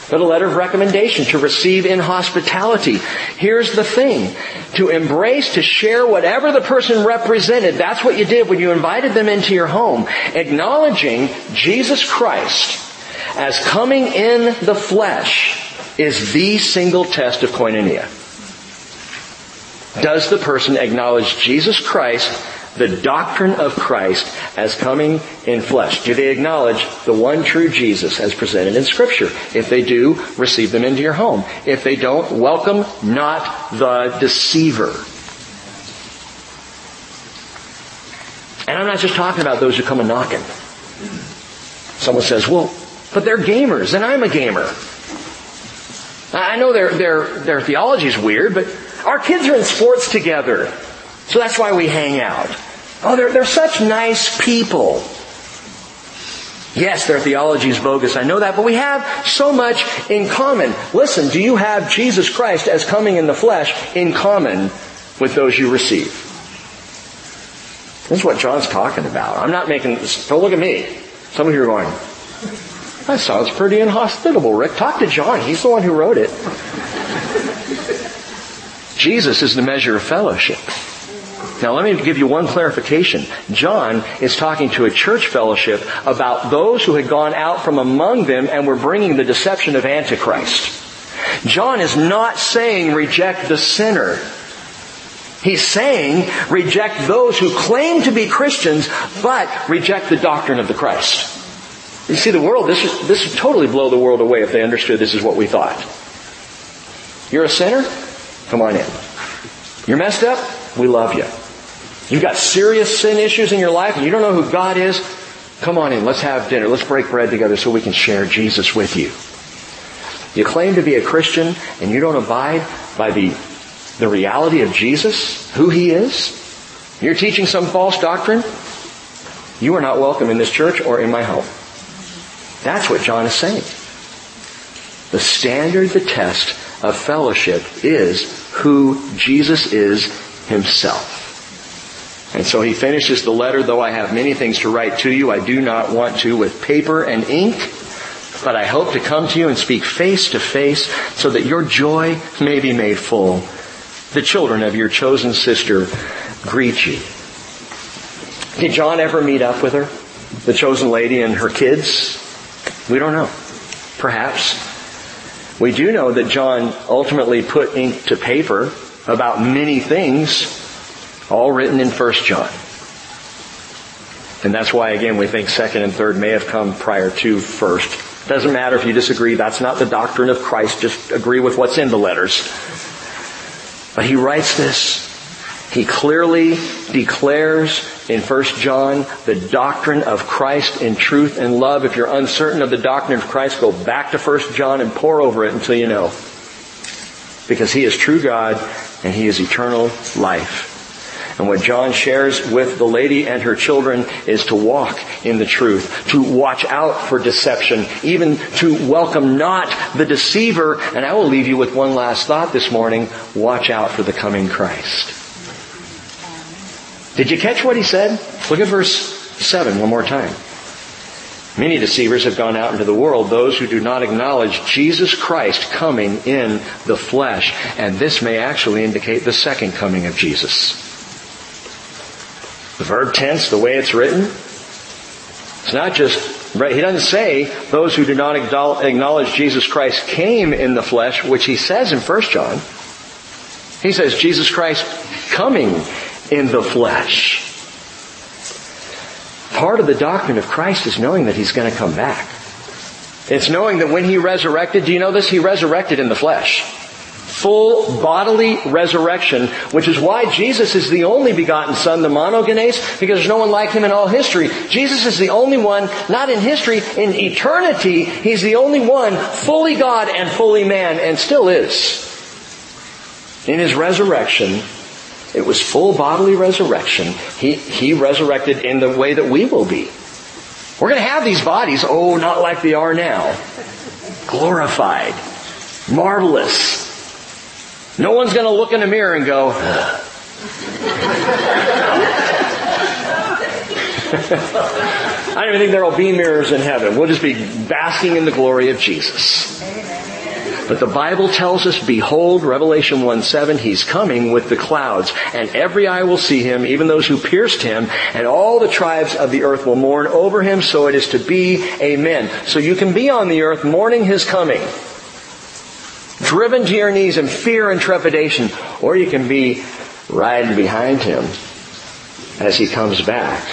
But a letter of recommendation to receive in hospitality. Here's the thing. To embrace, to share whatever the person represented, that's what you did when you invited them into your home. Acknowledging Jesus Christ as coming in the flesh is the single test of koinonia. Does the person acknowledge Jesus Christ the doctrine of Christ as coming in flesh? Do they acknowledge the one true Jesus as presented in scripture? If they do, receive them into your home. If they don't, welcome not the deceiver. And I'm not just talking about those who come a knocking. Someone says, well, but they're gamers and I'm a gamer. I know their, their, their theology is weird, but our kids are in sports together. So that's why we hang out. Oh, they're, they're such nice people. Yes, their theology is bogus. I know that, but we have so much in common. Listen, do you have Jesus Christ as coming in the flesh in common with those you receive? This is what John's talking about. I'm not making this. Don't look at me. Some of you are going, that sounds pretty inhospitable, Rick. Talk to John. He's the one who wrote it. Jesus is the measure of fellowship. Now let me give you one clarification. John is talking to a church fellowship about those who had gone out from among them and were bringing the deception of Antichrist. John is not saying reject the sinner. He's saying reject those who claim to be Christians but reject the doctrine of the Christ. You see the world, this, is, this would totally blow the world away if they understood this is what we thought. You're a sinner? Come on in. You're messed up? We love you. You've got serious sin issues in your life and you don't know who God is? Come on in. Let's have dinner. Let's break bread together so we can share Jesus with you. You claim to be a Christian and you don't abide by the, the reality of Jesus, who He is? You're teaching some false doctrine? You are not welcome in this church or in my home. That's what John is saying. The standard, the test of fellowship is who Jesus is himself. And so he finishes the letter, though I have many things to write to you, I do not want to with paper and ink, but I hope to come to you and speak face to face so that your joy may be made full. The children of your chosen sister greet you. Did John ever meet up with her? The chosen lady and her kids? We don't know. Perhaps. We do know that John ultimately put ink to paper about many things, all written in 1 John. And that's why again we think second and third may have come prior to first. Doesn't matter if you disagree, that's not the doctrine of Christ, just agree with what's in the letters. But he writes this he clearly declares in 1 John the doctrine of Christ in truth and love. If you're uncertain of the doctrine of Christ, go back to 1 John and pore over it until you know. Because He is true God and He is eternal life. And what John shares with the lady and her children is to walk in the truth, to watch out for deception, even to welcome not the deceiver. And I will leave you with one last thought this morning. Watch out for the coming Christ. Did you catch what he said? Look at verse 7 one more time. Many deceivers have gone out into the world, those who do not acknowledge Jesus Christ coming in the flesh. And this may actually indicate the second coming of Jesus. The verb tense, the way it's written, it's not just, right, he doesn't say those who do not acknowledge Jesus Christ came in the flesh, which he says in 1 John. He says Jesus Christ coming in the flesh. Part of the doctrine of Christ is knowing that He's going to come back. It's knowing that when He resurrected, do you know this? He resurrected in the flesh. Full bodily resurrection, which is why Jesus is the only begotten Son, the monogenes, because there's no one like Him in all history. Jesus is the only one, not in history, in eternity, He's the only one, fully God and fully man, and still is. In His resurrection, it was full bodily resurrection. He, he resurrected in the way that we will be. We're going to have these bodies, oh, not like they are now. Glorified. Marvelous. No one's going to look in the mirror and go, I don't even think there will be mirrors in heaven. We'll just be basking in the glory of Jesus. But the Bible tells us, behold, Revelation 1 7, he's coming with the clouds, and every eye will see him, even those who pierced him, and all the tribes of the earth will mourn over him, so it is to be. Amen. So you can be on the earth mourning his coming, driven to your knees in fear and trepidation, or you can be riding behind him, as he comes back.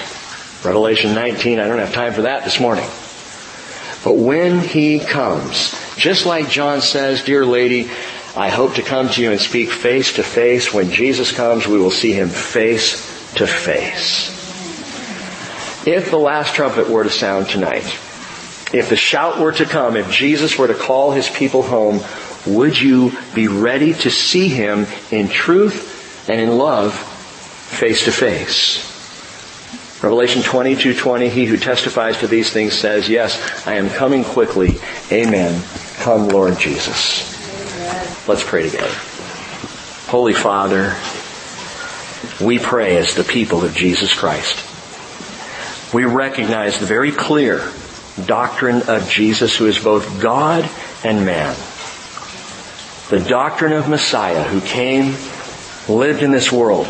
Revelation 19, I don't have time for that this morning. But when he comes, just like John says, dear lady, I hope to come to you and speak face to face. When Jesus comes, we will see him face to face. If the last trumpet were to sound tonight, if the shout were to come, if Jesus were to call his people home, would you be ready to see him in truth and in love face to face? Revelation 22:20 he who testifies to these things says, "Yes, I am coming quickly. Amen. Come Lord Jesus." Let's pray together. Holy Father, we pray as the people of Jesus Christ. We recognize the very clear doctrine of Jesus who is both God and man. The doctrine of Messiah who came, lived in this world,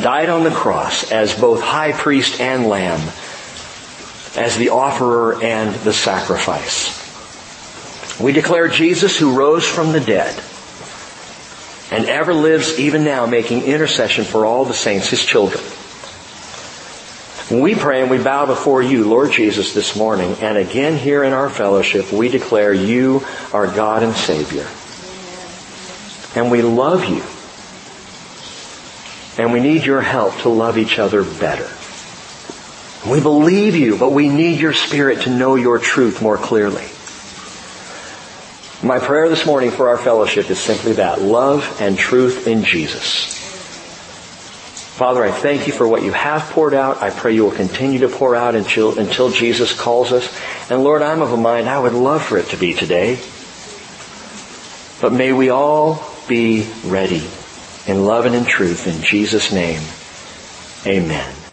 died on the cross as both high priest and lamb, as the offerer and the sacrifice. We declare Jesus who rose from the dead and ever lives even now making intercession for all the saints, his children. We pray and we bow before you, Lord Jesus, this morning, and again here in our fellowship, we declare you our God and Savior. And we love you. And we need your help to love each other better. We believe you, but we need your Spirit to know your truth more clearly. My prayer this morning for our fellowship is simply that, love and truth in Jesus. Father, I thank you for what you have poured out. I pray you will continue to pour out until, until Jesus calls us. And Lord, I'm of a mind I would love for it to be today. But may we all be ready in love and in truth. In Jesus' name, amen.